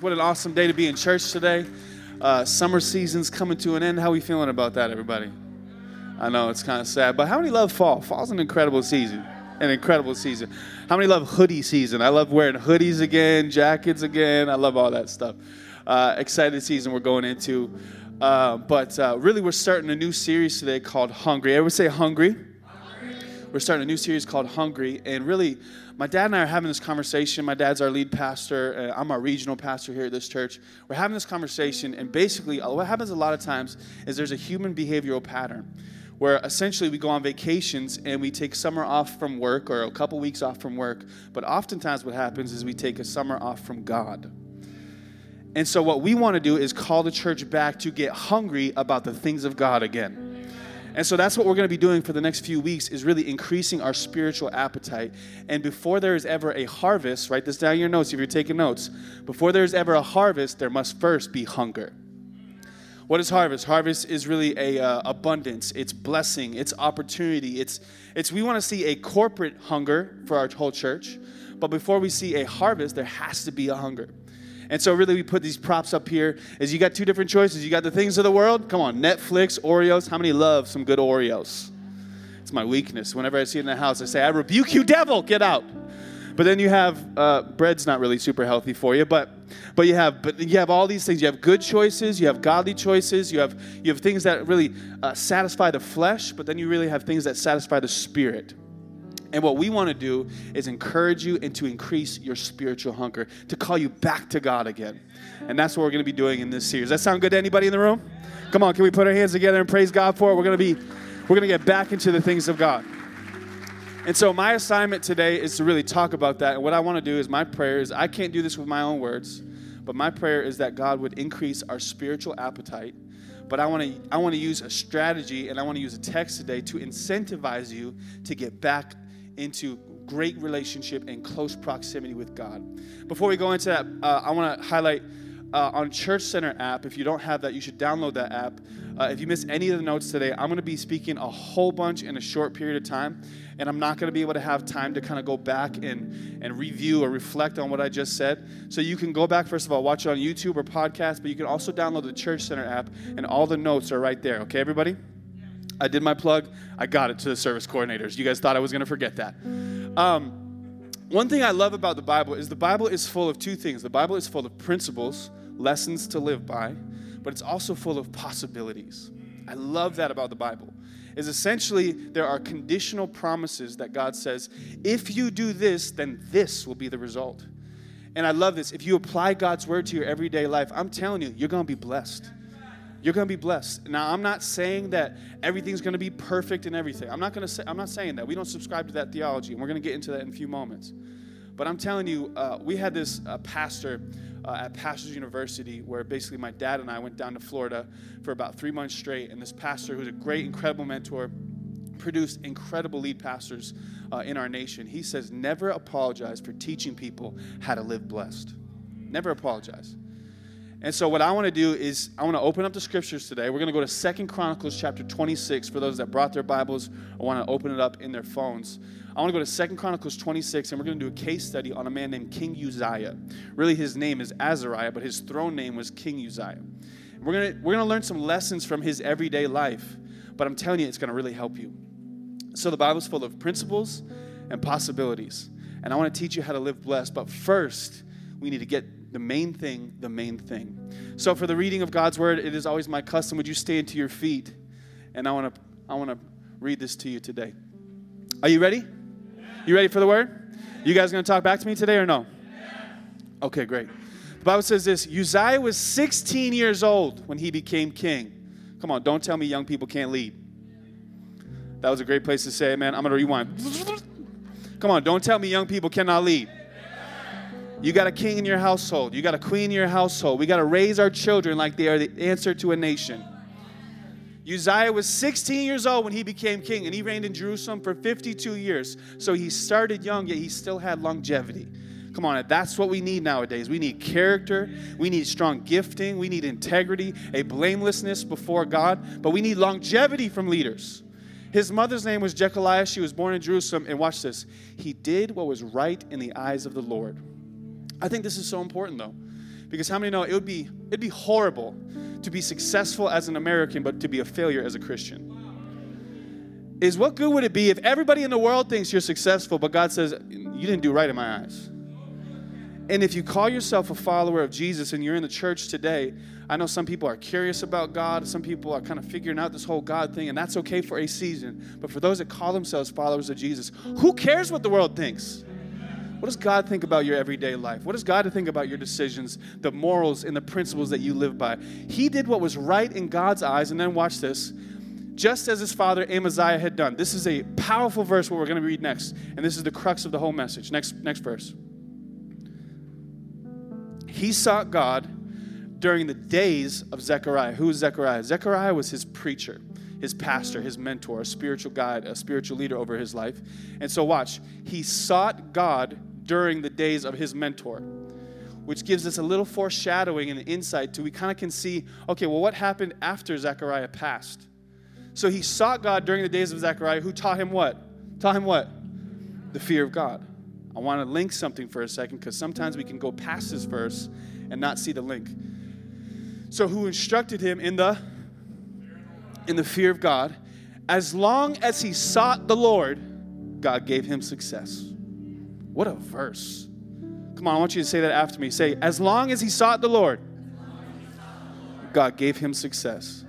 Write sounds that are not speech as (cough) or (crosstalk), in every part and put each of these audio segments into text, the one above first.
What an awesome day to be in church today. Uh, summer season's coming to an end. How are we feeling about that, everybody? I know it's kind of sad, but how many love fall? Fall's an incredible season. An incredible season. How many love hoodie season? I love wearing hoodies again, jackets again. I love all that stuff. Uh, excited season we're going into. Uh, but uh, really, we're starting a new series today called Hungry. Everyone say Hungry. We're starting a new series called Hungry, and really, my dad and I are having this conversation. My dad's our lead pastor. I'm our regional pastor here at this church. We're having this conversation, and basically, uh, what happens a lot of times is there's a human behavioral pattern where essentially we go on vacations and we take summer off from work or a couple weeks off from work. But oftentimes, what happens is we take a summer off from God. And so, what we want to do is call the church back to get hungry about the things of God again. And so that's what we're going to be doing for the next few weeks is really increasing our spiritual appetite. And before there is ever a harvest, write this down in your notes if you're taking notes. Before there is ever a harvest, there must first be hunger. What is harvest? Harvest is really a uh, abundance. It's blessing. It's opportunity. It's it's we want to see a corporate hunger for our whole church, but before we see a harvest, there has to be a hunger. And so, really, we put these props up here. Is you got two different choices. You got the things of the world. Come on, Netflix, Oreos. How many love some good Oreos? It's my weakness. Whenever I see it in the house, I say, "I rebuke you, devil! Get out!" But then you have uh, bread's not really super healthy for you, but but you have but you have all these things. You have good choices. You have godly choices. You have you have things that really uh, satisfy the flesh, but then you really have things that satisfy the spirit. And what we want to do is encourage you and to increase your spiritual hunger, to call you back to God again. And that's what we're going to be doing in this series. Does that sound good to anybody in the room? Come on, can we put our hands together and praise God for it? We're going to be we're going to get back into the things of God. And so my assignment today is to really talk about that. And what I want to do is my prayer is I can't do this with my own words, but my prayer is that God would increase our spiritual appetite but I want to I want to use a strategy and I want to use a text today to incentivize you to get back into great relationship and close proximity with God. Before we go into that, uh, I want to highlight uh, on Church Center app. If you don't have that, you should download that app. Uh, if you miss any of the notes today, I'm going to be speaking a whole bunch in a short period of time, and I'm not going to be able to have time to kind of go back and, and review or reflect on what I just said. So you can go back, first of all, watch it on YouTube or podcast, but you can also download the Church Center app, and all the notes are right there. Okay, everybody? I did my plug. I got it to the service coordinators. You guys thought I was going to forget that. Um, one thing I love about the Bible is the Bible is full of two things. The Bible is full of principles, lessons to live by, but it's also full of possibilities. I love that about the Bible. Is essentially there are conditional promises that God says, if you do this, then this will be the result. And I love this. If you apply God's word to your everyday life, I'm telling you, you're going to be blessed you're going to be blessed. Now, I'm not saying that everything's going to be perfect and everything. I'm not going to say I'm not saying that. We don't subscribe to that theology, and we're going to get into that in a few moments. But I'm telling you, uh, we had this uh, pastor uh, at Pastors University where basically my dad and I went down to Florida for about three months straight, and this pastor, who's a great, incredible mentor, produced incredible lead pastors uh, in our nation. He says, never apologize for teaching people how to live blessed. Never apologize. And so what I want to do is I want to open up the scriptures today. We're going to go to Second Chronicles chapter 26 for those that brought their Bibles or want to open it up in their phones. I want to go to Second Chronicles 26 and we're going to do a case study on a man named King Uzziah. Really his name is Azariah, but his throne name was King Uzziah. We're going to we're going to learn some lessons from his everyday life, but I'm telling you it's going to really help you. So the Bible's full of principles and possibilities. And I want to teach you how to live blessed, but first we need to get the main thing, the main thing. So for the reading of God's word, it is always my custom. Would you stand to your feet? And I want to I want to read this to you today. Are you ready? You ready for the word? You guys going to talk back to me today or no? Okay, great. The Bible says this Uzziah was 16 years old when he became king. Come on, don't tell me young people can't lead. That was a great place to say, man. I'm going to rewind. Come on, don't tell me young people cannot lead. You got a king in your household. You got a queen in your household. We got to raise our children like they are the answer to a nation. Uzziah was 16 years old when he became king, and he reigned in Jerusalem for 52 years. So he started young, yet he still had longevity. Come on, that's what we need nowadays. We need character, we need strong gifting, we need integrity, a blamelessness before God, but we need longevity from leaders. His mother's name was Jechaliah. She was born in Jerusalem, and watch this. He did what was right in the eyes of the Lord. I think this is so important though, Because how many know it would be it'd be horrible to be successful as an American but to be a failure as a Christian? Is what good would it be if everybody in the world thinks you're successful but God says you didn't do right in my eyes? And if you call yourself a follower of Jesus and you're in the church today, I know some people are curious about God. Some people are kind of figuring out this whole God thing, and that's okay for a season. But for those that call themselves followers of Jesus, who cares what the world thinks? What does God think about your everyday life? What does God think about your decisions, the morals, and the principles that you live by? He did what was right in God's eyes, and then watch this. Just as his father Amaziah had done. This is a powerful verse, what we're going to read next. And this is the crux of the whole message. Next, next verse. He sought God during the days of Zechariah. Who is Zechariah? Zechariah was his preacher, his pastor, his mentor, a spiritual guide, a spiritual leader over his life. And so, watch, he sought God during the days of his mentor, which gives us a little foreshadowing and insight to we kind of can see okay, well, what happened after Zechariah passed? So he sought God during the days of Zechariah, who taught him what? Taught him what? The fear of God. I want to link something for a second because sometimes we can go past this verse and not see the link. So who instructed him in the in the fear of God, as long as he sought the Lord, God gave him success. What a verse. Come on, I want you to say that after me. Say, as long as he sought the Lord, God gave him success.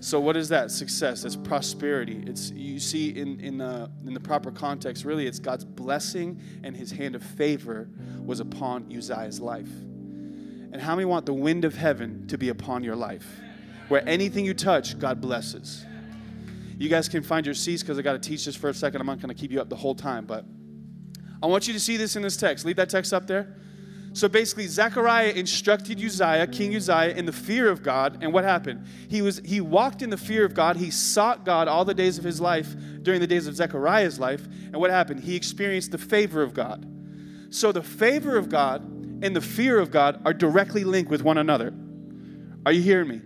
So what is that success? That's prosperity. It's you see in in the in the proper context. Really, it's God's blessing and His hand of favor was upon Uzziah's life. And how many want the wind of heaven to be upon your life, where anything you touch, God blesses. You guys can find your seats because I got to teach this for a second. I'm not going to keep you up the whole time, but I want you to see this in this text. Leave that text up there. So basically, Zechariah instructed Uzziah, King Uzziah, in the fear of God. And what happened? He was he walked in the fear of God. He sought God all the days of his life during the days of Zechariah's life. And what happened? He experienced the favor of God. So the favor of God and the fear of God are directly linked with one another. Are you hearing me?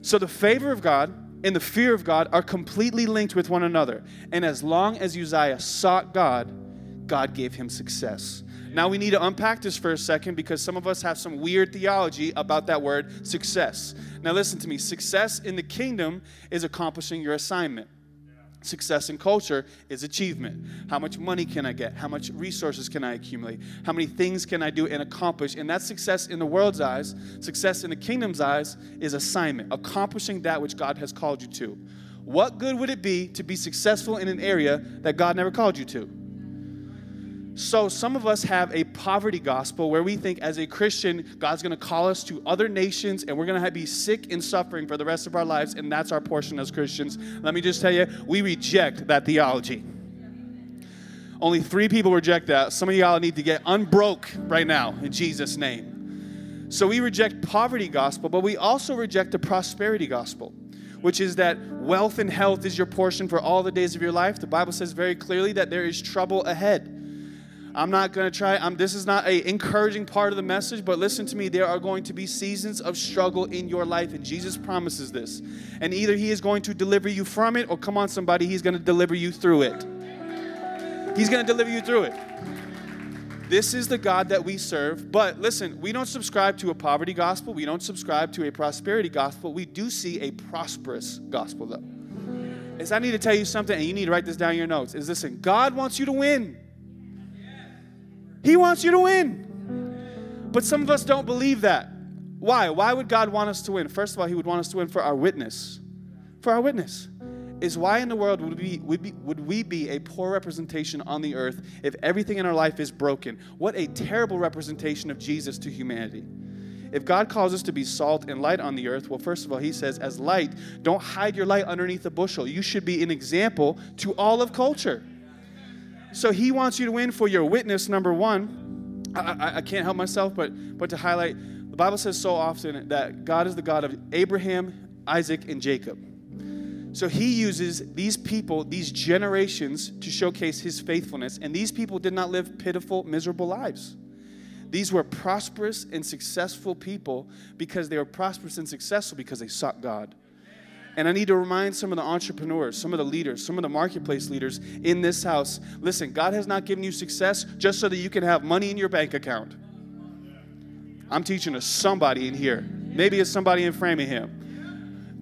So the favor of God and the fear of God are completely linked with one another. And as long as Uzziah sought God, God gave him success. Now we need to unpack this for a second because some of us have some weird theology about that word success. Now listen to me success in the kingdom is accomplishing your assignment. Success in culture is achievement. How much money can I get? How much resources can I accumulate? How many things can I do and accomplish? And that's success in the world's eyes. Success in the kingdom's eyes is assignment, accomplishing that which God has called you to. What good would it be to be successful in an area that God never called you to? So, some of us have a poverty gospel where we think as a Christian, God's going to call us to other nations and we're going to be sick and suffering for the rest of our lives, and that's our portion as Christians. Let me just tell you, we reject that theology. Only three people reject that. Some of y'all need to get unbroke right now in Jesus' name. So, we reject poverty gospel, but we also reject the prosperity gospel which is that wealth and health is your portion for all the days of your life. The Bible says very clearly that there is trouble ahead. I'm not going to try. I'm, this is not a encouraging part of the message, but listen to me. There are going to be seasons of struggle in your life, and Jesus promises this. And either He is going to deliver you from it, or come on, somebody, He's going to deliver you through it. He's going to deliver you through it. This is the God that we serve. But listen, we don't subscribe to a poverty gospel. We don't subscribe to a prosperity gospel. We do see a prosperous gospel, though. Is I need to tell you something, and you need to write this down in your notes. Is listen, God wants you to win. He wants you to win. But some of us don't believe that. Why? Why would God want us to win? First of all, He would want us to win for our witness. For our witness. Is why in the world would we, would, be, would we be a poor representation on the earth if everything in our life is broken? What a terrible representation of Jesus to humanity. If God calls us to be salt and light on the earth, well, first of all, He says, as light, don't hide your light underneath a bushel. You should be an example to all of culture. So he wants you to win for your witness, number one. I, I, I can't help myself but, but to highlight the Bible says so often that God is the God of Abraham, Isaac, and Jacob. So he uses these people, these generations, to showcase his faithfulness. And these people did not live pitiful, miserable lives. These were prosperous and successful people because they were prosperous and successful because they sought God. And I need to remind some of the entrepreneurs, some of the leaders, some of the marketplace leaders in this house listen, God has not given you success just so that you can have money in your bank account. I'm teaching to somebody in here. Maybe it's somebody in Framingham.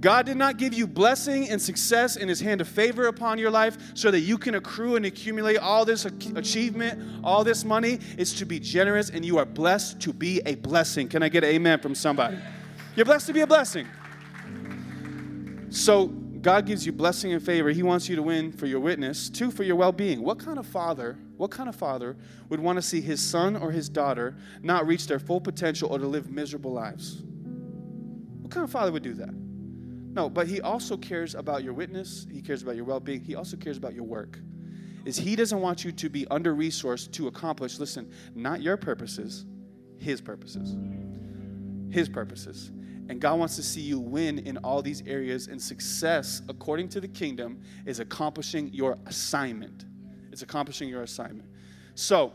God did not give you blessing and success in his hand of favor upon your life so that you can accrue and accumulate all this achievement, all this money. It's to be generous and you are blessed to be a blessing. Can I get an amen from somebody? You're blessed to be a blessing. So, God gives you blessing and favor. He wants you to win for your witness, two, for your well being. What kind of father, what kind of father would want to see his son or his daughter not reach their full potential or to live miserable lives? What kind of father would do that? No, but he also cares about your witness, he cares about your well being, he also cares about your work. Is he doesn't want you to be under resourced to accomplish, listen, not your purposes, his purposes. His purposes. And God wants to see you win in all these areas, and success, according to the kingdom, is accomplishing your assignment. It's accomplishing your assignment. So,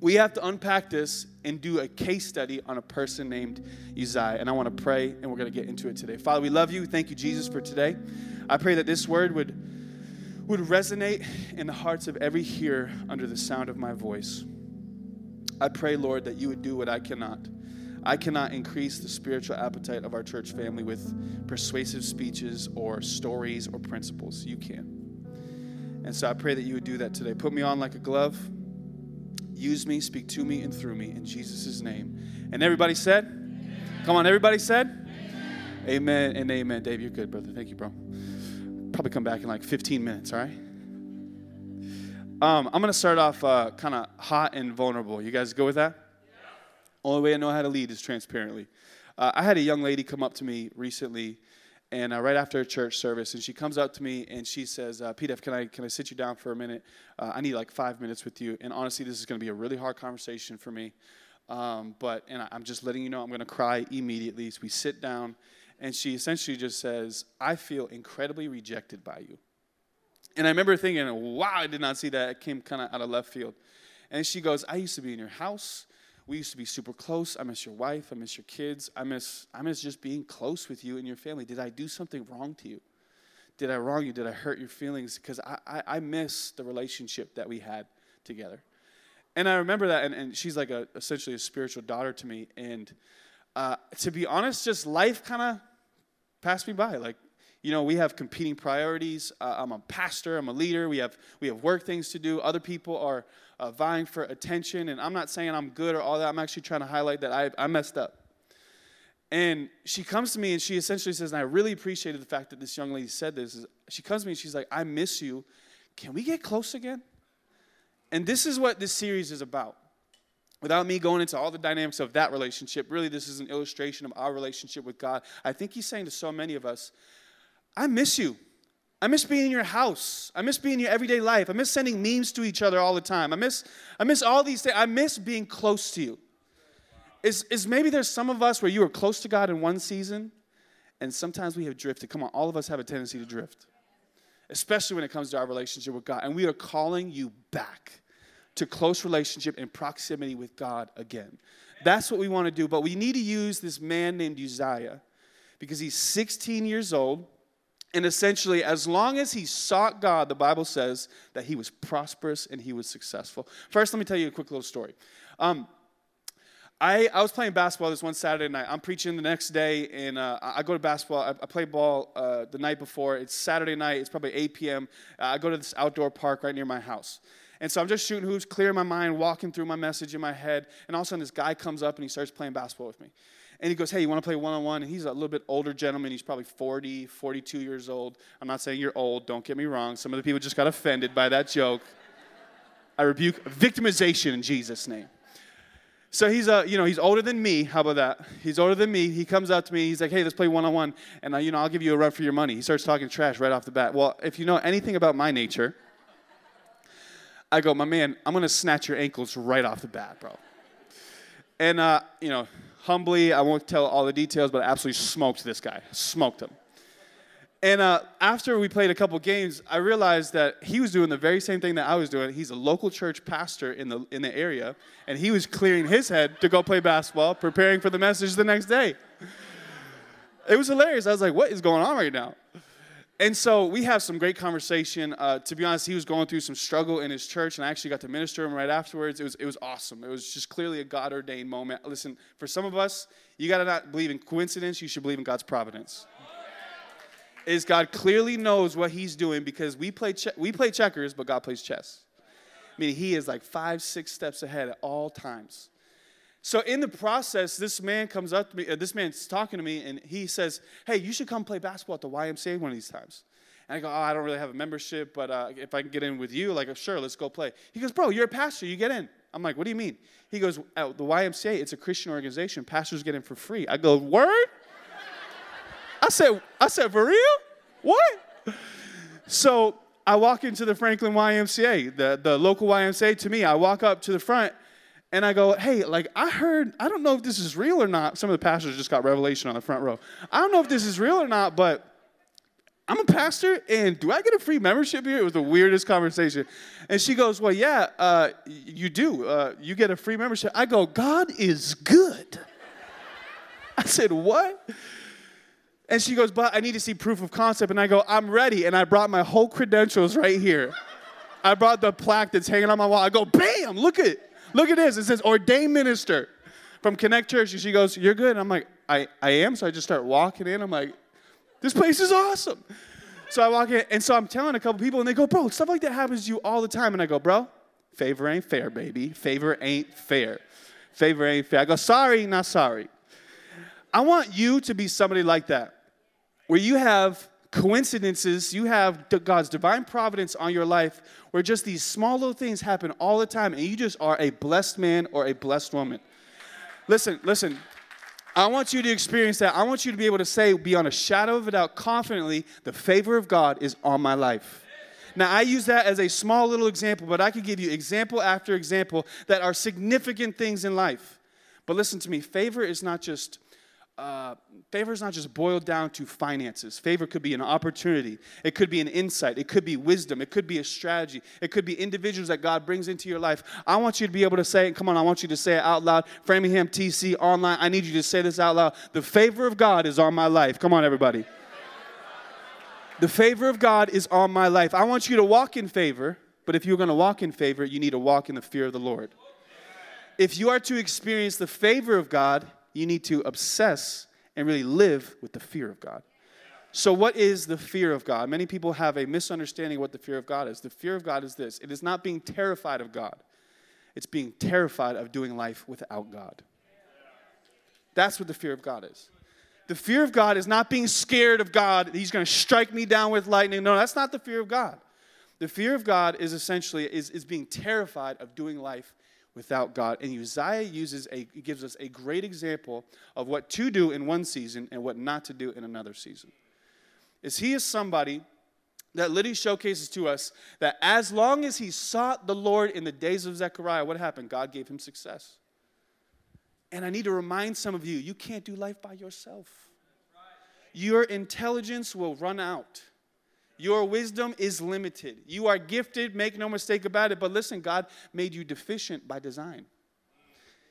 we have to unpack this and do a case study on a person named Uzziah. And I want to pray, and we're going to get into it today. Father, we love you. Thank you, Jesus, for today. I pray that this word would, would resonate in the hearts of every hearer under the sound of my voice. I pray, Lord, that you would do what I cannot. I cannot increase the spiritual appetite of our church family with persuasive speeches or stories or principles. You can. And so I pray that you would do that today. Put me on like a glove Use me, speak to me, and through me in Jesus' name. And everybody said, amen. Come on, everybody said, amen. amen and amen. Dave, you're good, brother. Thank you, bro. Probably come back in like 15 minutes, all right? Um, I'm going to start off uh, kind of hot and vulnerable. You guys go with that? Only way I know how to lead is transparently. Uh, I had a young lady come up to me recently and uh, right after a church service, and she comes up to me and she says, uh, "Pete, can I can I sit you down for a minute? Uh, I need like five minutes with you." And honestly, this is going to be a really hard conversation for me. Um, but and I, I'm just letting you know I'm going to cry immediately. So we sit down, and she essentially just says, "I feel incredibly rejected by you." And I remember thinking, "Wow, I did not see that. It came kind of out of left field." And she goes, "I used to be in your house." We used to be super close. I miss your wife. I miss your kids. I miss, I miss just being close with you and your family. Did I do something wrong to you? Did I wrong you? Did I hurt your feelings? Because I, I, I, miss the relationship that we had together. And I remember that, and, and she's like a, essentially a spiritual daughter to me. And uh, to be honest, just life kind of passed me by. Like, you know, we have competing priorities. Uh, I'm a pastor, I'm a leader. We have, we have work things to do. Other people are uh, vying for attention. And I'm not saying I'm good or all that. I'm actually trying to highlight that I, I messed up. And she comes to me and she essentially says, and I really appreciated the fact that this young lady said this. Is she comes to me and she's like, I miss you. Can we get close again? And this is what this series is about. Without me going into all the dynamics of that relationship, really, this is an illustration of our relationship with God. I think he's saying to so many of us, I miss you. I miss being in your house. I miss being in your everyday life. I miss sending memes to each other all the time. I miss, I miss all these things. I miss being close to you. Is, is maybe there's some of us where you were close to God in one season, and sometimes we have drifted. Come on, all of us have a tendency to drift, especially when it comes to our relationship with God. And we are calling you back to close relationship and proximity with God again. That's what we want to do. But we need to use this man named Uzziah because he's 16 years old and essentially, as long as he sought God, the Bible says that he was prosperous and he was successful. First, let me tell you a quick little story. Um, I, I was playing basketball this one Saturday night. I'm preaching the next day, and uh, I go to basketball. I, I play ball uh, the night before. It's Saturday night. It's probably 8 p.m. Uh, I go to this outdoor park right near my house. And so I'm just shooting hoops, clearing my mind, walking through my message in my head. And all of a sudden, this guy comes up and he starts playing basketball with me. And he goes, Hey, you want to play one on one? And he's a little bit older gentleman. He's probably 40, 42 years old. I'm not saying you're old, don't get me wrong. Some of the people just got offended by that joke. I rebuke victimization in Jesus' name. So he's, uh, you know, he's older than me. How about that? He's older than me. He comes up to me. He's like, "Hey, let's play one on one, and uh, you know, I'll give you a run for your money." He starts talking trash right off the bat. Well, if you know anything about my nature, I go, "My man, I'm gonna snatch your ankles right off the bat, bro." And uh, you know, humbly, I won't tell all the details, but I absolutely smoked this guy, smoked him. And uh, after we played a couple games, I realized that he was doing the very same thing that I was doing. He's a local church pastor in the, in the area, and he was clearing his head to go play basketball, preparing for the message the next day. It was hilarious. I was like, what is going on right now? And so we have some great conversation. Uh, to be honest, he was going through some struggle in his church, and I actually got to minister him right afterwards. It was, it was awesome. It was just clearly a God ordained moment. Listen, for some of us, you got to not believe in coincidence, you should believe in God's providence. Is God clearly knows what he's doing because we play, che- we play checkers, but God plays chess. I mean, he is like five, six steps ahead at all times. So in the process, this man comes up to me, uh, this man's talking to me, and he says, Hey, you should come play basketball at the YMCA one of these times. And I go, Oh, I don't really have a membership, but uh, if I can get in with you, like, sure, let's go play. He goes, Bro, you're a pastor, you get in. I'm like, What do you mean? He goes, At the YMCA, it's a Christian organization. Pastors get in for free. I go, Word? I said, I said, For real? What? So I walk into the Franklin YMCA, the, the local YMCA to me. I walk up to the front and I go, hey, like I heard, I don't know if this is real or not. Some of the pastors just got revelation on the front row. I don't know if this is real or not, but I'm a pastor, and do I get a free membership here? It was the weirdest conversation. And she goes, well, yeah, uh, you do. Uh, you get a free membership. I go, God is good. (laughs) I said, what? And she goes, but I need to see proof of concept. And I go, I'm ready. And I brought my whole credentials right here. I brought the plaque that's hanging on my wall. I go, bam, look at it. Look at this. It says ordained minister from Connect Church. And she goes, You're good. And I'm like, I, I am. So I just start walking in. I'm like, This place is awesome. So I walk in, and so I'm telling a couple people, and they go, Bro, stuff like that happens to you all the time. And I go, Bro, favor ain't fair, baby. Favor ain't fair. Favor ain't fair. I go, Sorry, not sorry. I want you to be somebody like that, where you have coincidences, you have God's divine providence on your life where just these small little things happen all the time and you just are a blessed man or a blessed woman. Listen, listen. I want you to experience that. I want you to be able to say, beyond a shadow of a doubt, confidently, the favor of God is on my life. Now, I use that as a small little example, but I could give you example after example that are significant things in life. But listen to me favor is not just uh, favor is not just boiled down to finances. Favor could be an opportunity, it could be an insight, it could be wisdom, it could be a strategy, it could be individuals that God brings into your life. I want you to be able to say, it. come on, I want you to say it out loud. Framingham TC online, I need you to say this out loud. The favor of God is on my life. Come on, everybody. The favor of God is on my life. I want you to walk in favor, but if you're going to walk in favor, you need to walk in the fear of the Lord. If you are to experience the favor of God, you need to obsess and really live with the fear of God. So, what is the fear of God? Many people have a misunderstanding of what the fear of God is. The fear of God is this it is not being terrified of God, it's being terrified of doing life without God. That's what the fear of God is. The fear of God is not being scared of God, He's going to strike me down with lightning. No, that's not the fear of God. The fear of God is essentially is, is being terrified of doing life without God. And Uzziah uses a gives us a great example of what to do in one season and what not to do in another season. Is he is somebody that literally showcases to us that as long as he sought the Lord in the days of Zechariah, what happened? God gave him success. And I need to remind some of you, you can't do life by yourself. Your intelligence will run out. Your wisdom is limited. You are gifted, make no mistake about it. But listen, God made you deficient by design.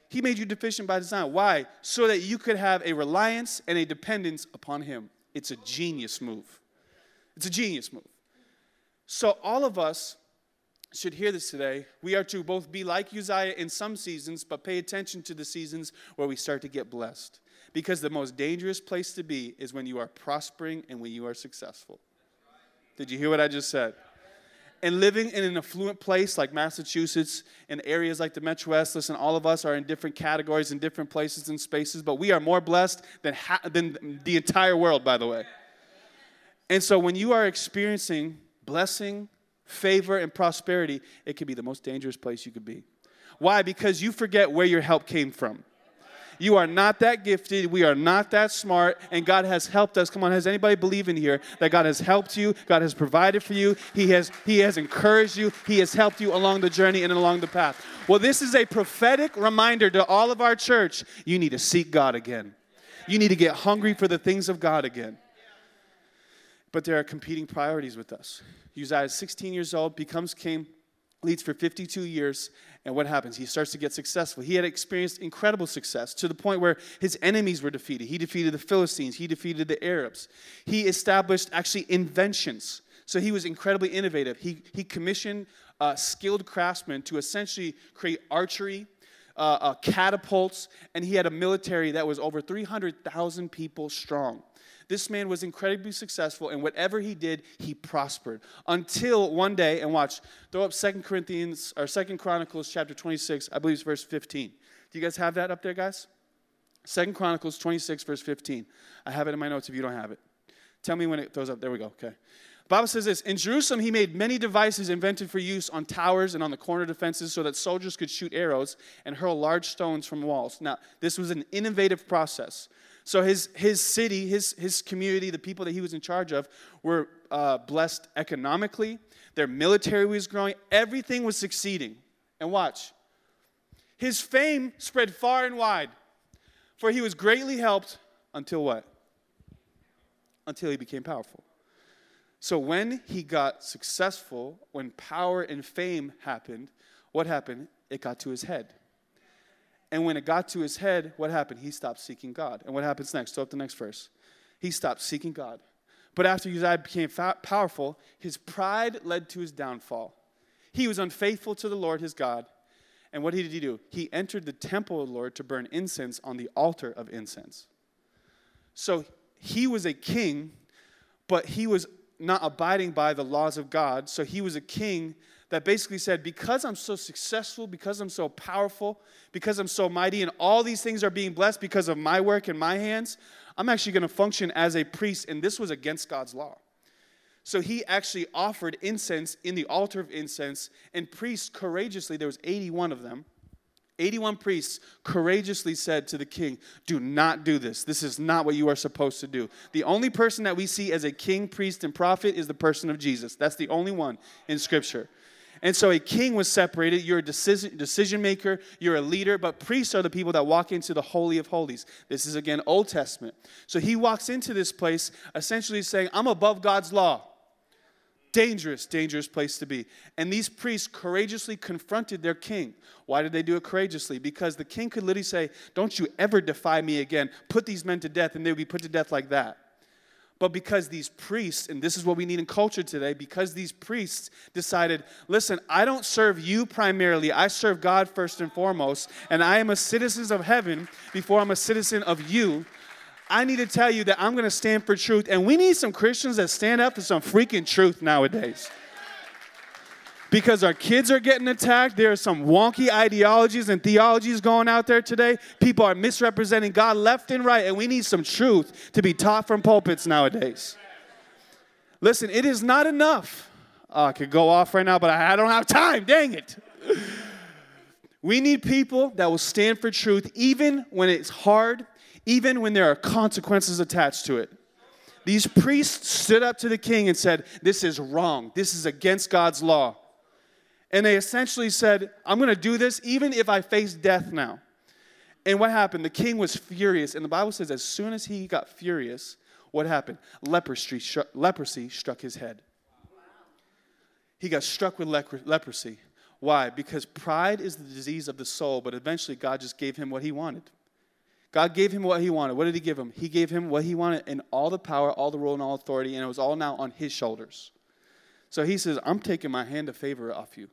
He made you deficient by design. Why? So that you could have a reliance and a dependence upon Him. It's a genius move. It's a genius move. So, all of us should hear this today. We are to both be like Uzziah in some seasons, but pay attention to the seasons where we start to get blessed. Because the most dangerous place to be is when you are prospering and when you are successful. Did you hear what I just said? And living in an affluent place like Massachusetts, and areas like the Metro West, listen, all of us are in different categories, and different places and spaces, but we are more blessed than, ha- than the entire world, by the way. And so when you are experiencing blessing, favor, and prosperity, it can be the most dangerous place you could be. Why? Because you forget where your help came from. You are not that gifted. We are not that smart. And God has helped us. Come on, has anybody believe in here that God has helped you? God has provided for you. He has, he has encouraged you. He has helped you along the journey and along the path. Well, this is a prophetic reminder to all of our church. You need to seek God again. You need to get hungry for the things of God again. But there are competing priorities with us. Uzziah is 16 years old, becomes king. Leads for 52 years. And what happens? He starts to get successful. He had experienced incredible success to the point where his enemies were defeated. He defeated the Philistines, he defeated the Arabs. He established actually inventions. So he was incredibly innovative. He, he commissioned uh, skilled craftsmen to essentially create archery, uh, uh, catapults, and he had a military that was over 300,000 people strong. This man was incredibly successful, and whatever he did, he prospered. Until one day, and watch, throw up Second Corinthians or Second Chronicles chapter 26, I believe it's verse 15. Do you guys have that up there, guys? Second Chronicles 26, verse 15. I have it in my notes if you don't have it. Tell me when it throws up. There we go. Okay. Bible says this In Jerusalem, he made many devices invented for use on towers and on the corner defenses so that soldiers could shoot arrows and hurl large stones from walls. Now, this was an innovative process. So his, his city, his, his community, the people that he was in charge of, were uh, blessed economically. Their military was growing. Everything was succeeding. And watch. His fame spread far and wide, for he was greatly helped until what? Until he became powerful. So when he got successful, when power and fame happened, what happened? It got to his head. And when it got to his head, what happened? He stopped seeking God. And what happens next? Throw up the next verse. He stopped seeking God. But after Uzziah became fa- powerful, his pride led to his downfall. He was unfaithful to the Lord his God. And what did he do? He entered the temple of the Lord to burn incense on the altar of incense. So he was a king, but he was not abiding by the laws of God. So he was a king that basically said, Because I'm so successful, because I'm so powerful, because I'm so mighty, and all these things are being blessed because of my work and my hands, I'm actually going to function as a priest. And this was against God's law. So he actually offered incense in the altar of incense, and priests courageously, there was 81 of them, 81 priests courageously said to the king, Do not do this. This is not what you are supposed to do. The only person that we see as a king, priest, and prophet is the person of Jesus. That's the only one in Scripture. And so a king was separated. You're a decision, decision maker, you're a leader, but priests are the people that walk into the Holy of Holies. This is again Old Testament. So he walks into this place essentially saying, I'm above God's law. Dangerous, dangerous place to be. And these priests courageously confronted their king. Why did they do it courageously? Because the king could literally say, Don't you ever defy me again. Put these men to death, and they would be put to death like that. But because these priests, and this is what we need in culture today, because these priests decided, listen, I don't serve you primarily, I serve God first and foremost, and I am a citizen of heaven before I'm a citizen of you. I need to tell you that I'm going to stand for truth, and we need some Christians that stand up for some freaking truth nowadays because our kids are getting attacked. There are some wonky ideologies and theologies going out there today. People are misrepresenting God left and right, and we need some truth to be taught from pulpits nowadays. Listen, it is not enough. Oh, I could go off right now, but I don't have time. Dang it. We need people that will stand for truth even when it's hard, even when there are consequences attached to it. These priests stood up to the king and said, This is wrong. This is against God's law. And they essentially said, I'm going to do this even if I face death now. And what happened? The king was furious. And the Bible says, as soon as he got furious, what happened? Leprosy, leprosy struck his head. He got struck with leprosy. Why? Because pride is the disease of the soul, but eventually God just gave him what he wanted. God gave him what he wanted. What did he give him? He gave him what he wanted and all the power, all the rule, and all authority, and it was all now on his shoulders. So he says, I'm taking my hand of favor off you.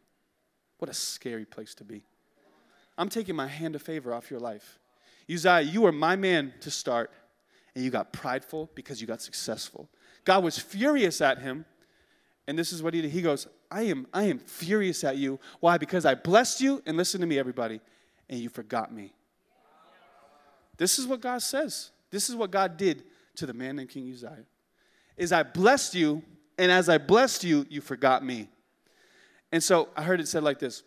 What a scary place to be. I'm taking my hand of favor off your life. Uzziah, you were my man to start, and you got prideful because you got successful. God was furious at him, and this is what he did. He goes, I am, I am furious at you. Why? Because I blessed you, and listen to me, everybody, and you forgot me. This is what God says. This is what God did to the man named King Uzziah. Is I blessed you, and as I blessed you, you forgot me. And so I heard it said like this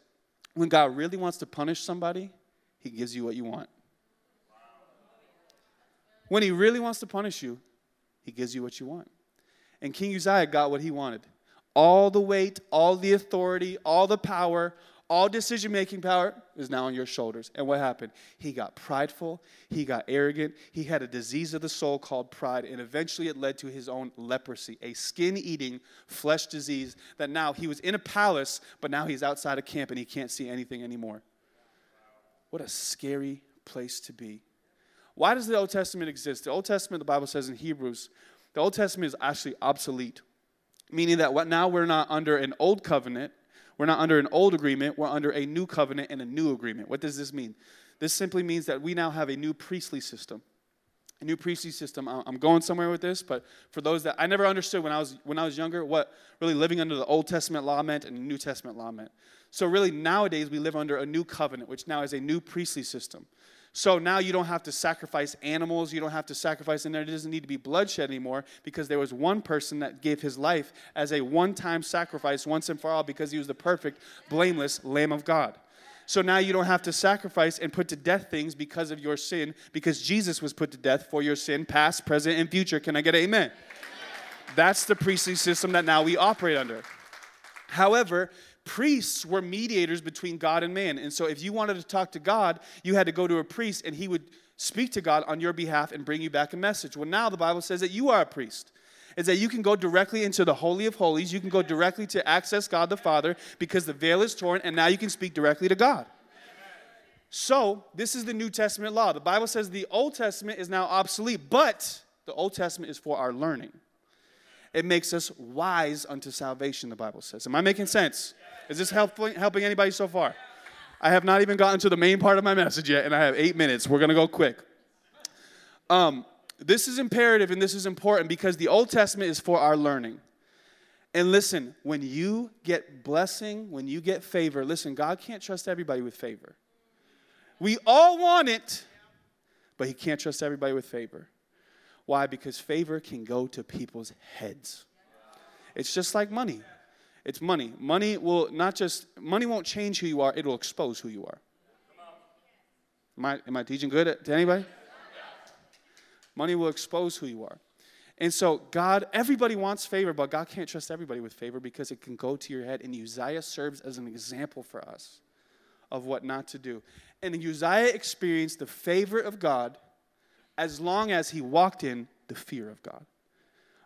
when God really wants to punish somebody, he gives you what you want. When he really wants to punish you, he gives you what you want. And King Uzziah got what he wanted all the weight, all the authority, all the power, All decision making power is now on your shoulders. And what happened? He got prideful, he got arrogant, he had a disease of the soul called pride, and eventually it led to his own leprosy, a skin eating flesh disease that now he was in a palace, but now he's outside of camp and he can't see anything anymore. What a scary place to be. Why does the Old Testament exist? The Old Testament, the Bible says in Hebrews, the Old Testament is actually obsolete, meaning that what now we're not under an old covenant we're not under an old agreement, we're under a new covenant and a new agreement. What does this mean? This simply means that we now have a new priestly system. A new priestly system. I'm going somewhere with this, but for those that I never understood when I was when I was younger what really living under the Old Testament law meant and New Testament law meant. So really nowadays we live under a new covenant, which now is a new priestly system. So now you don't have to sacrifice animals, you don't have to sacrifice, and there doesn't need to be bloodshed anymore because there was one person that gave his life as a one time sacrifice once and for all because he was the perfect, blameless Lamb of God. So now you don't have to sacrifice and put to death things because of your sin, because Jesus was put to death for your sin, past, present, and future. Can I get an amen? That's the priestly system that now we operate under. However, priests were mediators between God and man. And so if you wanted to talk to God, you had to go to a priest and he would speak to God on your behalf and bring you back a message. Well, now the Bible says that you are a priest. Is that you can go directly into the Holy of Holies. You can go directly to access God the Father because the veil is torn, and now you can speak directly to God. So, this is the New Testament law. The Bible says the Old Testament is now obsolete, but the Old Testament is for our learning. It makes us wise unto salvation, the Bible says. Am I making sense? Is this helping, helping anybody so far? I have not even gotten to the main part of my message yet, and I have eight minutes. We're going to go quick. Um, this is imperative and this is important because the Old Testament is for our learning. And listen, when you get blessing, when you get favor, listen, God can't trust everybody with favor. We all want it, but He can't trust everybody with favor. Why? Because favor can go to people's heads. It's just like money. It's money. Money will not just, money won't change who you are, it will expose who you are. Am I, am I teaching good to anybody? Money will expose who you are. And so, God, everybody wants favor, but God can't trust everybody with favor because it can go to your head. And Uzziah serves as an example for us of what not to do. And Uzziah experienced the favor of God as long as he walked in the fear of God.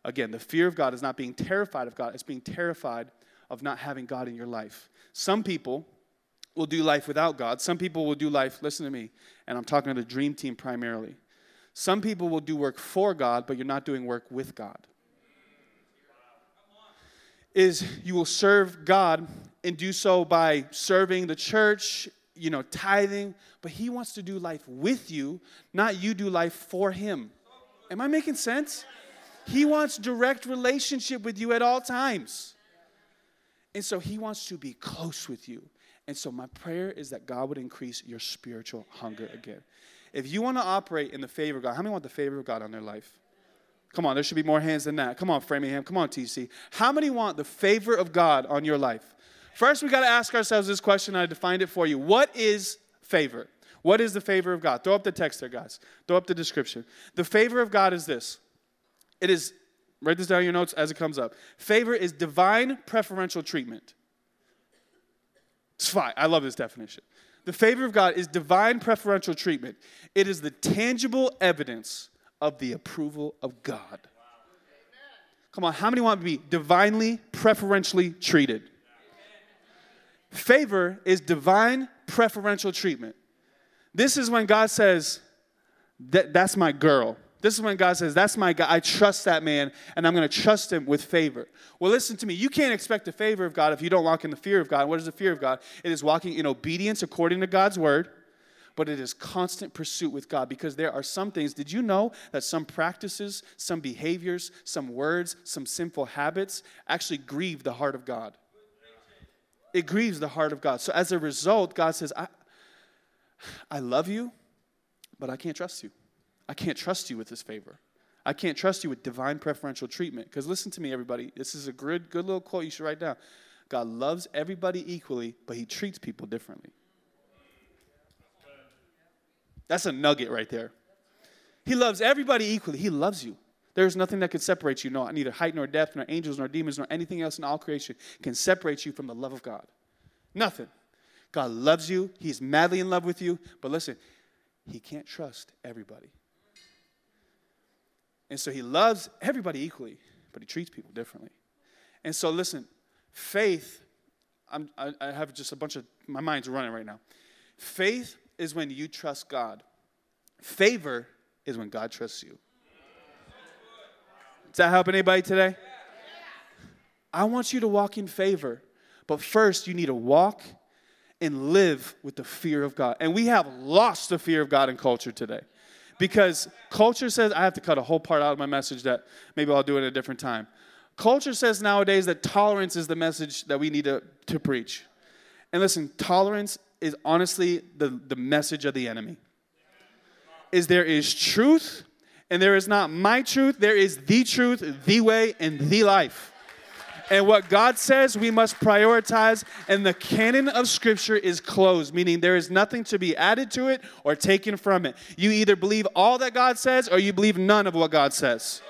Again, the fear of God is not being terrified of God, it's being terrified of not having God in your life. Some people will do life without God. Some people will do life, listen to me, and I'm talking to the dream team primarily. Some people will do work for God, but you're not doing work with God. Is you will serve God and do so by serving the church, you know, tithing, but He wants to do life with you, not you do life for Him. Am I making sense? He wants direct relationship with you at all times. And so he wants to be close with you. And so my prayer is that God would increase your spiritual hunger again. If you want to operate in the favor of God, how many want the favor of God on their life? Come on, there should be more hands than that. Come on, Framingham. Come on, TC. How many want the favor of God on your life? First, we got to ask ourselves this question. I defined it for you. What is favor? What is the favor of God? Throw up the text there, guys. Throw up the description. The favor of God is this it is Write this down in your notes as it comes up. Favor is divine preferential treatment. It's fine. I love this definition. The favor of God is divine preferential treatment. It is the tangible evidence of the approval of God. Come on, how many want to be divinely preferentially treated? Favor is divine preferential treatment. This is when God says, that, That's my girl. This is when God says, That's my God. I trust that man, and I'm going to trust him with favor. Well, listen to me. You can't expect the favor of God if you don't walk in the fear of God. What is the fear of God? It is walking in obedience according to God's word, but it is constant pursuit with God because there are some things. Did you know that some practices, some behaviors, some words, some sinful habits actually grieve the heart of God? It grieves the heart of God. So as a result, God says, I, I love you, but I can't trust you. I can't trust you with this favor. I can't trust you with divine preferential treatment. Because listen to me, everybody. This is a good, good little quote you should write down. God loves everybody equally, but he treats people differently. That's a nugget right there. He loves everybody equally. He loves you. There's nothing that could separate you, no, neither height nor depth, nor angels, nor demons, nor anything else in all creation can separate you from the love of God. Nothing. God loves you. He's madly in love with you. But listen, He can't trust everybody. And so He loves everybody equally, but He treats people differently. And so, listen, faith, I'm, I, I have just a bunch of, my mind's running right now. Faith is when you trust God, favor is when God trusts you. Does that help anybody today? I want you to walk in favor. But first, you need to walk and live with the fear of God. And we have lost the fear of God in culture today. Because culture says, I have to cut a whole part out of my message that maybe I'll do it at a different time. Culture says nowadays that tolerance is the message that we need to, to preach. And listen, tolerance is honestly the, the message of the enemy. Is there is truth, and there is not my truth, there is the truth, the way, and the life. And what God says we must prioritize, and the canon of Scripture is closed, meaning there is nothing to be added to it or taken from it. You either believe all that God says or you believe none of what God says.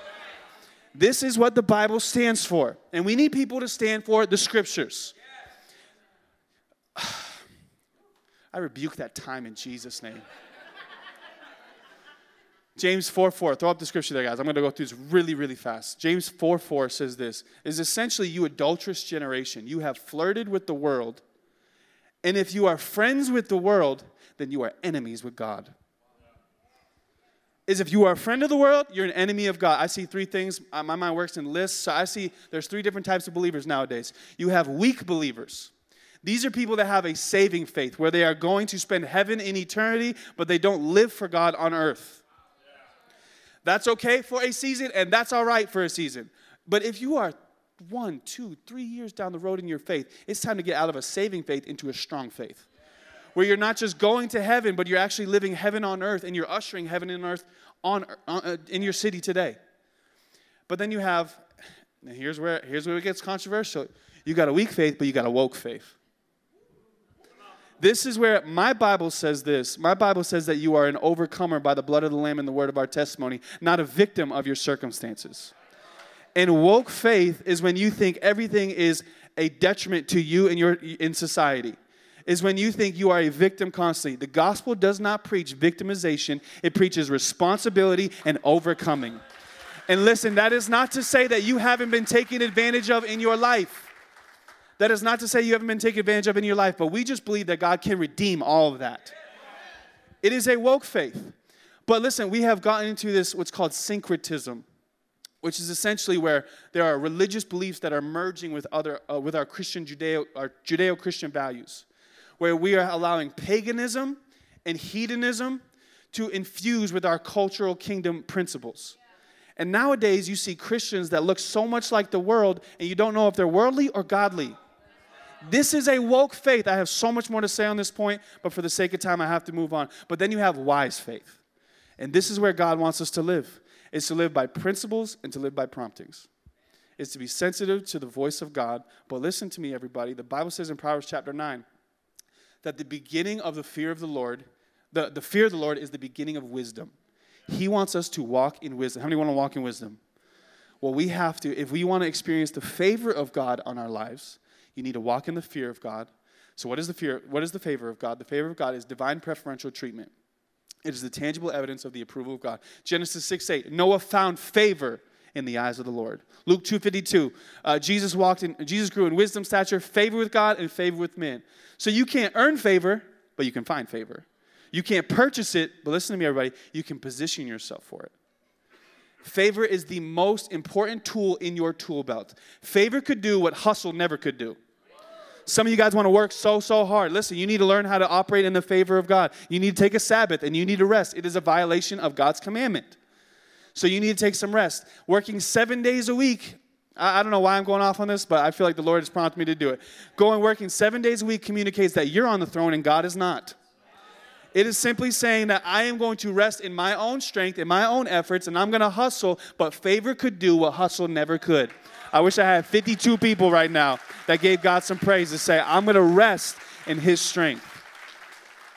This is what the Bible stands for, and we need people to stand for the Scriptures. (sighs) I rebuke that time in Jesus' name. James 4 4. Throw up the scripture there, guys. I'm going to go through this really, really fast. James 4 4 says this is essentially, you adulterous generation. You have flirted with the world. And if you are friends with the world, then you are enemies with God. Is if you are a friend of the world, you're an enemy of God. I see three things. Uh, my mind works in lists. So I see there's three different types of believers nowadays. You have weak believers. These are people that have a saving faith where they are going to spend heaven in eternity, but they don't live for God on earth. That's okay for a season, and that's all right for a season. But if you are one, two, three years down the road in your faith, it's time to get out of a saving faith into a strong faith. Where you're not just going to heaven, but you're actually living heaven on earth and you're ushering heaven and earth on, on uh, in your city today. But then you have, here's where, here's where it gets controversial. You got a weak faith, but you got a woke faith. This is where my Bible says this. My Bible says that you are an overcomer by the blood of the Lamb and the word of our testimony, not a victim of your circumstances. And woke faith is when you think everything is a detriment to you and your in society. Is when you think you are a victim constantly. The gospel does not preach victimization, it preaches responsibility and overcoming. And listen, that is not to say that you haven't been taken advantage of in your life. That is not to say you haven't been taken advantage of in your life, but we just believe that God can redeem all of that. It is a woke faith. But listen, we have gotten into this, what's called syncretism, which is essentially where there are religious beliefs that are merging with, other, uh, with our Christian Judeo, our Judeo-Christian values, where we are allowing paganism and hedonism to infuse with our cultural kingdom principles. And nowadays, you see Christians that look so much like the world, and you don't know if they're worldly or godly. This is a woke faith. I have so much more to say on this point, but for the sake of time, I have to move on. But then you have wise faith. And this is where God wants us to live. Is to live by principles and to live by promptings. Is to be sensitive to the voice of God. But listen to me, everybody. The Bible says in Proverbs chapter 9 that the beginning of the fear of the Lord, the, the fear of the Lord is the beginning of wisdom. He wants us to walk in wisdom. How many want to walk in wisdom? Well, we have to, if we want to experience the favor of God on our lives, you need to walk in the fear of God. So, what is the fear? What is the favor of God? The favor of God is divine preferential treatment. It is the tangible evidence of the approval of God. Genesis 6 8, Noah found favor in the eyes of the Lord. Luke 2:52, uh, Jesus walked in, Jesus grew in wisdom, stature, favor with God, and favor with men. So you can't earn favor, but you can find favor. You can't purchase it, but listen to me, everybody, you can position yourself for it. Favor is the most important tool in your tool belt. Favor could do what hustle never could do. Some of you guys want to work so, so hard. Listen, you need to learn how to operate in the favor of God. You need to take a Sabbath and you need to rest. It is a violation of God's commandment. So you need to take some rest. Working seven days a week, I, don't know why I'm going off on this, but I feel like the Lord has prompted me to do it. Going working seven days a week communicates that you're on the throne and God is not. It is simply saying that I am going to rest in my own strength, in my own efforts, and I'm going to hustle, but favor could do what hustle never could. I wish I had 52 people right now that gave God some praise to say, I'm going to rest in His strength.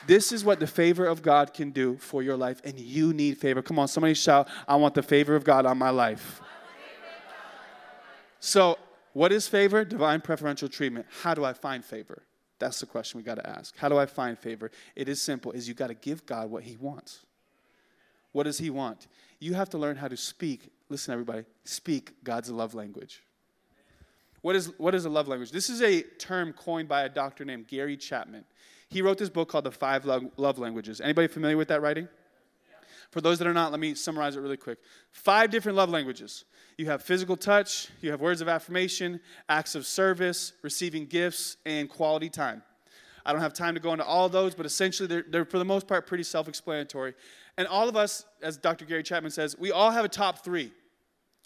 This is what the favor of God can do for your life, and you need favor. Come on, somebody shout, I want the favor of God on my life. So, what is favor? Divine preferential treatment. How do I find favor? That's the question we got to ask. How do I find favor? It is simple. Is you got to give God what he wants. What does he want? You have to learn how to speak. Listen everybody. Speak God's love language. What is what is a love language? This is a term coined by a doctor named Gary Chapman. He wrote this book called The Five Love Languages. Anybody familiar with that writing? For those that are not, let me summarize it really quick. Five different love languages. You have physical touch, you have words of affirmation, acts of service, receiving gifts, and quality time. I don't have time to go into all those, but essentially they're, they're for the most part pretty self explanatory. And all of us, as Dr. Gary Chapman says, we all have a top three.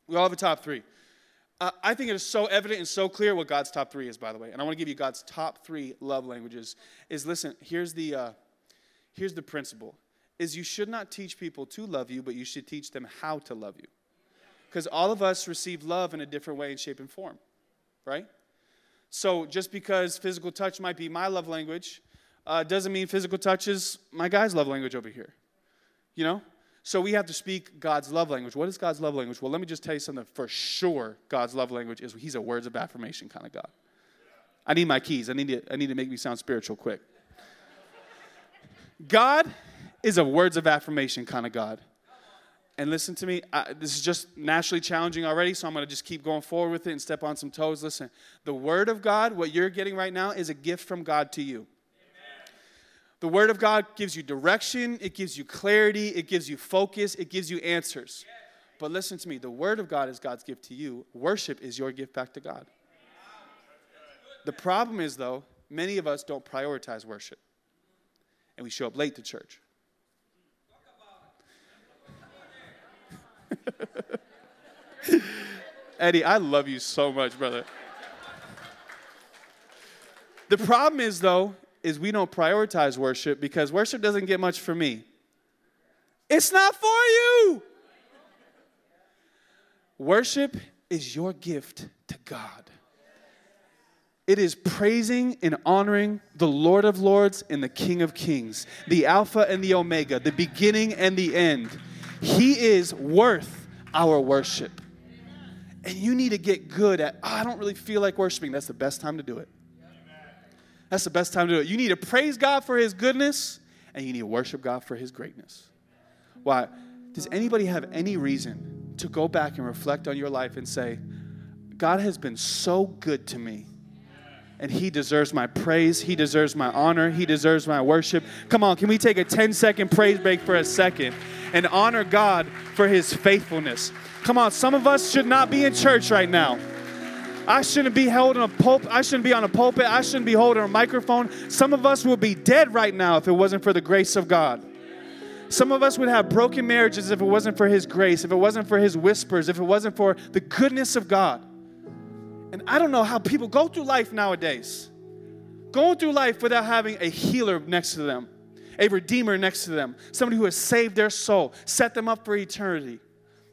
We all have a top three. Uh, I think it is so evident and so clear what God's top three is, by the way. And I want to give you God's top three love languages. Is listen, here's the, uh, here's the principle is you should not teach people to love you, but you should teach them how to love you. Because all of us receive love in a different way and shape and form, right? So just because physical touch might be my love language, uh, doesn't mean physical touch is my guy's love language over here. You know? So we have to speak God's love language. What is God's love language? Well, let me just tell you something for sure. God's love language is He's a words of affirmation kind of God. I need my keys. I need to, I need to make me sound spiritual quick. God is a words of affirmation kind of God. And listen to me, I, this is just naturally challenging already, so I'm going to just keep going forward with it and step on some toes. Listen, the Word of God, what you're getting right now, is a gift from God to you. Amen. The Word of God gives you direction, it gives you clarity, it gives you focus, it gives you answers. But listen to me, the Word of God is God's gift to you. Worship is your gift back to God. The problem is, though, many of us don't prioritize worship, and we show up late to church. (laughs) Eddie, I love you so much, brother. The problem is, though, is we don't prioritize worship because worship doesn't get much for me. It's not for you. Worship is your gift to God. It is praising and honoring the Lord of Lords and the King of Kings, the Alpha and the Omega, the beginning and the end. He is worth our worship. And you need to get good at, oh, I don't really feel like worshiping. That's the best time to do it. That's the best time to do it. You need to praise God for His goodness, and you need to worship God for His greatness. Why? Does anybody have any reason to go back and reflect on your life and say, God has been so good to me? And he deserves my praise. He deserves my honor. He deserves my worship. Come on, can we take a 10 second praise break for a second and honor God for his faithfulness? Come on, some of us should not be in church right now. I shouldn't be holding a pulpit. I shouldn't be on a pulpit. I shouldn't be holding a microphone. Some of us would be dead right now if it wasn't for the grace of God. Some of us would have broken marriages if it wasn't for His grace, if it wasn't for His whispers, if it wasn't for the goodness of God. And I don't know how people go through life nowadays, going through life without having a healer next to them, a redeemer next to them, somebody who has saved their soul, set them up for eternity.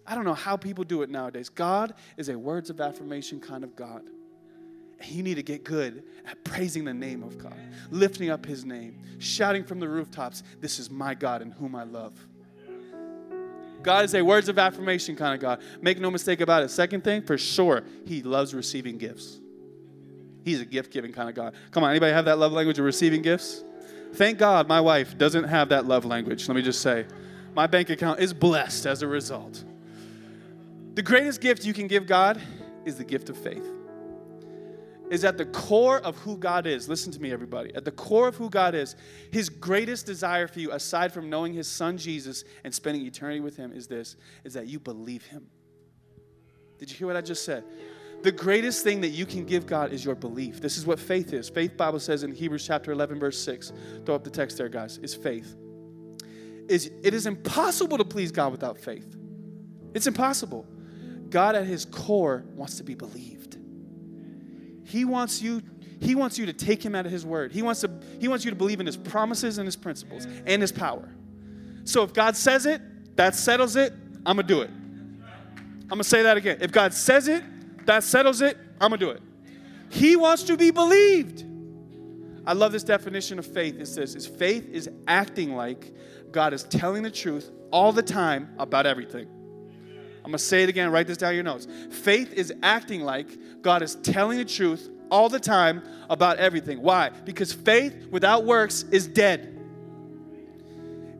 I don't know how people do it nowadays. God is a words of affirmation kind of God. And you need to get good at praising the name of God, lifting up his name, shouting from the rooftops, This is my God in whom I love. God is a words of affirmation kind of God. Make no mistake about it. Second thing, for sure, He loves receiving gifts. He's a gift giving kind of God. Come on, anybody have that love language of receiving gifts? Thank God my wife doesn't have that love language. Let me just say, my bank account is blessed as a result. The greatest gift you can give God is the gift of faith is at the core of who God is. Listen to me, everybody. At the core of who God is, His greatest desire for you, aside from knowing His Son Jesus and spending eternity with Him, is this: is that you believe Him. Did you hear what I just said? The greatest thing that you can give God is your belief. This is what faith is. Faith Bible says in Hebrews chapter 11 verse 6. Throw up the text there, guys. Is faith. Is it is impossible to please God without faith. It's impossible. God at his core wants to be believed. He wants you he wants you to take him at his word. He wants to he wants you to believe in his promises and his principles and his power. So if God says it, that settles it, I'm going to do it. I'm going to say that again. If God says it, that settles it, I'm going to do it. He wants to be believed. I love this definition of faith. It says, is faith is acting like God is telling the truth all the time about everything. I'm going to say it again, write this down in your notes. Faith is acting like God is telling the truth all the time about everything. Why? Because faith without works is dead.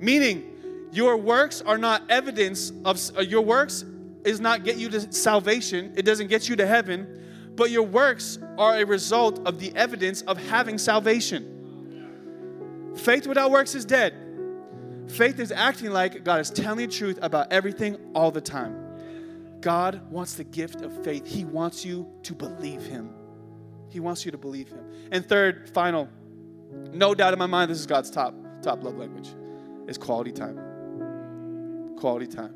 Meaning, your works are not evidence of uh, your works is not get you to salvation. It doesn't get you to heaven, but your works are a result of the evidence of having salvation. Faith without works is dead. Faith is acting like God is telling the truth about everything all the time. God wants the gift of faith. He wants you to believe Him. He wants you to believe Him. And third, final, no doubt in my mind, this is God's top top love language, is quality time. Quality time.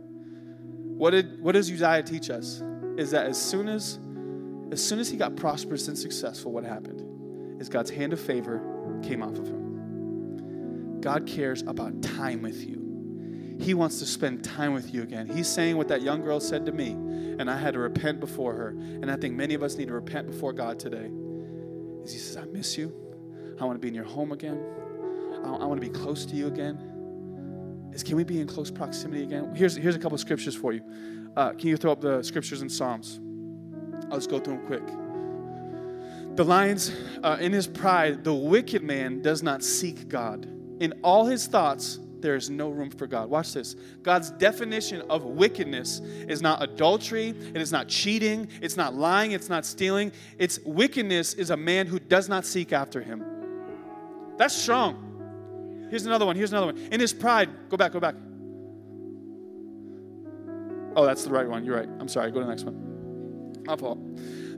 What did what does Uzziah teach us? Is that as soon as as soon as he got prosperous and successful, what happened? Is God's hand of favor came off of him. God cares about time with you. He wants to spend time with you again. He's saying what that young girl said to me, and I had to repent before her. And I think many of us need to repent before God today. Is He says, I miss you. I want to be in your home again. I, I want to be close to you again. Is can we be in close proximity again? Here's, here's a couple of scriptures for you. Uh, can you throw up the scriptures in Psalms? I'll just go through them quick. The lions, uh, in his pride, the wicked man does not seek God. In all his thoughts, there is no room for God. Watch this. God's definition of wickedness is not adultery, it is not cheating, it's not lying, it's not stealing. It's wickedness is a man who does not seek after him. That's strong. Here's another one. Here's another one. In his pride, go back, go back. Oh, that's the right one. You're right. I'm sorry. Go to the next one. My fault.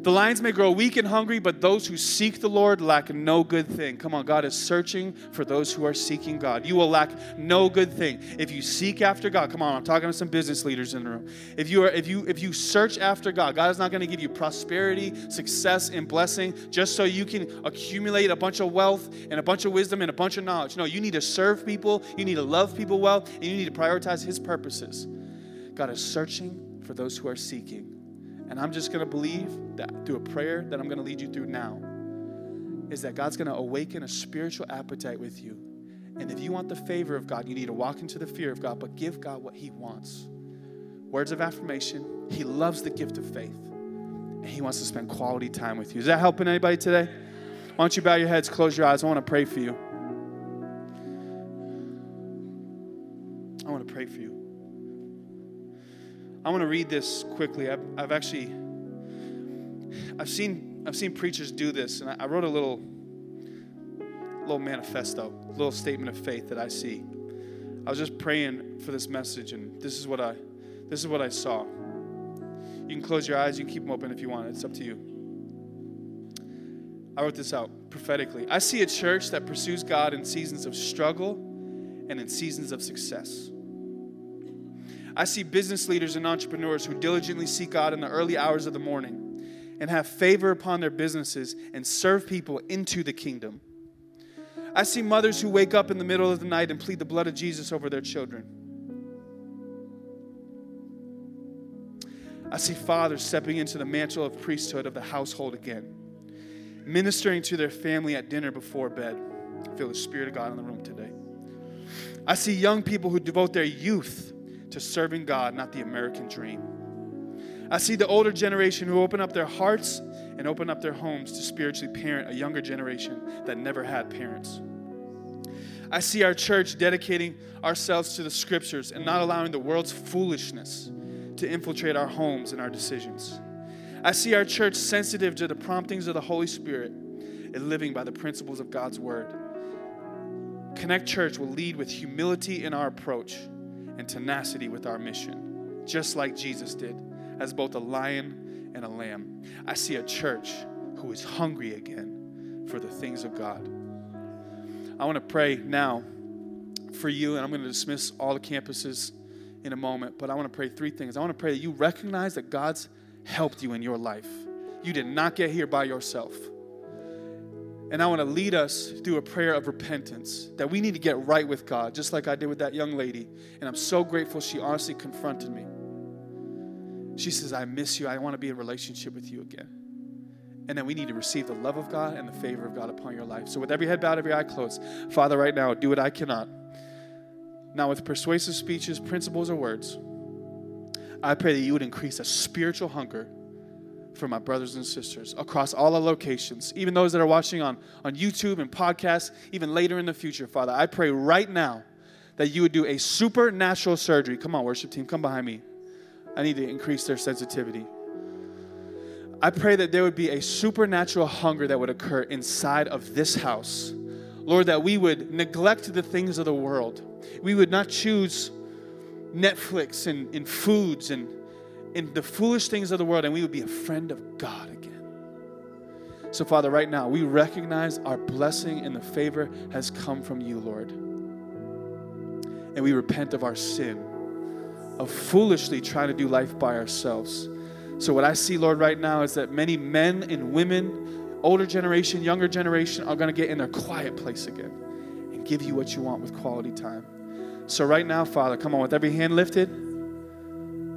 The lions may grow weak and hungry, but those who seek the Lord lack no good thing. Come on, God is searching for those who are seeking God. You will lack no good thing if you seek after God. Come on, I'm talking to some business leaders in the room. If you are if you if you search after God, God is not going to give you prosperity, success, and blessing just so you can accumulate a bunch of wealth and a bunch of wisdom and a bunch of knowledge. No, you need to serve people, you need to love people well, and you need to prioritize his purposes. God is searching for those who are seeking. And I'm just going to believe that through a prayer that I'm going to lead you through now is that God's going to awaken a spiritual appetite with you. And if you want the favor of God, you need to walk into the fear of God, but give God what He wants. Words of affirmation. He loves the gift of faith. And He wants to spend quality time with you. Is that helping anybody today? Why don't you bow your heads, close your eyes? I want to pray for you. I want to read this quickly. I've, I've actually, I've seen, I've seen preachers do this, and I, I wrote a little, little manifesto, little statement of faith that I see. I was just praying for this message, and this is what I, this is what I saw. You can close your eyes. You can keep them open if you want. It's up to you. I wrote this out prophetically. I see a church that pursues God in seasons of struggle and in seasons of success. I see business leaders and entrepreneurs who diligently seek God in the early hours of the morning and have favor upon their businesses and serve people into the kingdom. I see mothers who wake up in the middle of the night and plead the blood of Jesus over their children. I see fathers stepping into the mantle of priesthood of the household again, ministering to their family at dinner before bed. I feel the Spirit of God in the room today. I see young people who devote their youth to serving God, not the American dream. I see the older generation who open up their hearts and open up their homes to spiritually parent a younger generation that never had parents. I see our church dedicating ourselves to the scriptures and not allowing the world's foolishness to infiltrate our homes and our decisions. I see our church sensitive to the promptings of the Holy Spirit and living by the principles of God's word. Connect Church will lead with humility in our approach and tenacity with our mission, just like Jesus did, as both a lion and a lamb. I see a church who is hungry again for the things of God. I want to pray now for you, and I'm going to dismiss all the campuses in a moment, but I want to pray three things. I want to pray that you recognize that God's helped you in your life. You did not get here by yourself. And I want to lead us through a prayer of repentance that we need to get right with God, just like I did with that young lady. And I'm so grateful she honestly confronted me. She says, I miss you. I want to be in relationship with you again. And then we need to receive the love of God and the favor of God upon your life. So, with every head bowed, every eye closed, Father, right now, do what I cannot. Now, with persuasive speeches, principles, or words, I pray that you would increase a spiritual hunger for my brothers and sisters across all our locations, even those that are watching on, on YouTube and podcasts, even later in the future, Father. I pray right now that you would do a supernatural surgery. Come on, worship team, come behind me. I need to increase their sensitivity. I pray that there would be a supernatural hunger that would occur inside of this house. Lord, that we would neglect the things of the world. We would not choose Netflix and, and foods and, and the foolish things of the world, and we would be a friend of God again. So, Father, right now, we recognize our blessing and the favor has come from you, Lord. And we repent of our sin, of foolishly trying to do life by ourselves. So, what I see, Lord, right now is that many men and women, older generation, younger generation, are going to get in their quiet place again and give you what you want with quality time. So, right now, Father, come on, with every hand lifted,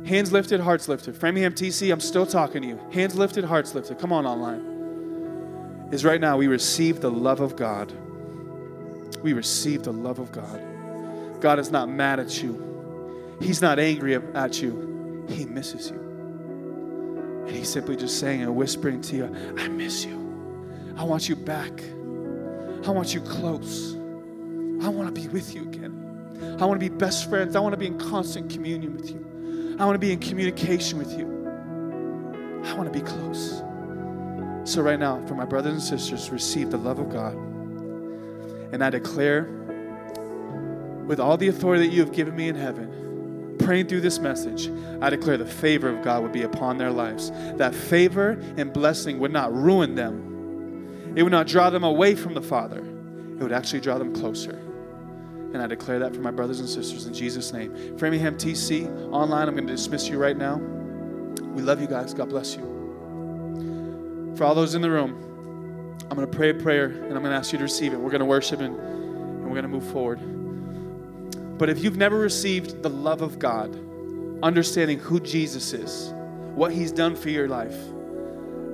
hands lifted, hearts lifted. Framingham TC, I'm still talking to you. Hands lifted, hearts lifted. Come on, online. Is right now we receive the love of God. We receive the love of God. God is not mad at you, He's not angry at you, He misses you. And He's simply just saying and whispering to you, I miss you. I want you back. I want you close. I want to be with you again. I want to be best friends. I want to be in constant communion with you. I want to be in communication with you. I want to be close. So, right now, for my brothers and sisters, receive the love of God. And I declare, with all the authority that you have given me in heaven, praying through this message, I declare the favor of God would be upon their lives. That favor and blessing would not ruin them, it would not draw them away from the Father, it would actually draw them closer. And I declare that for my brothers and sisters in Jesus' name. Framingham TC, online, I'm going to dismiss you right now. We love you guys. God bless you. For all those in the room, I'm going to pray a prayer and I'm going to ask you to receive it. We're going to worship and, and we're going to move forward. But if you've never received the love of God, understanding who Jesus is, what he's done for your life,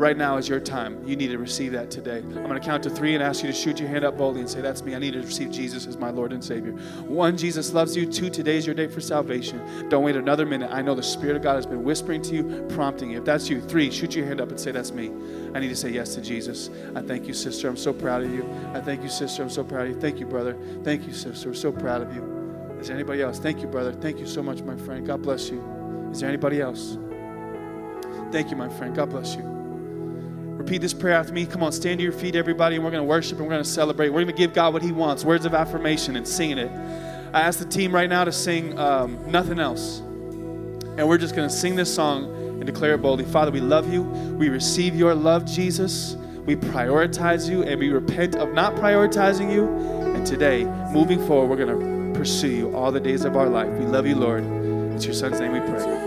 right now is your time. You need to receive that today. I'm going to count to three and ask you to shoot your hand up boldly and say, That's me. I need to receive Jesus as my Lord and Savior. One, Jesus loves you. Two, today is your day for salvation. Don't wait another minute. I know the Spirit of God has been whispering to you, prompting you. If that's you, three, shoot your hand up and say, That's me. I need to say yes to Jesus. I thank you, sister. I'm so proud of you. I thank you, sister. I'm so proud of you. Thank you, brother. Thank you, sister. We're so proud of you. Is there anybody else? Thank you, brother. Thank you so much, my friend. God bless you. Is there anybody else? Thank you, my friend. God bless you. Repeat this prayer after me. Come on, stand to your feet, everybody, and we're going to worship and we're going to celebrate. We're going to give God what He wants words of affirmation and singing it. I ask the team right now to sing um, Nothing Else. And we're just going to sing this song and declare it boldly. Father, we love you. We receive your love, Jesus. We prioritize you and we repent of not prioritizing you. And today, moving forward, we're going to pursue you all the days of our life. We love you, Lord. It's your son's name we pray.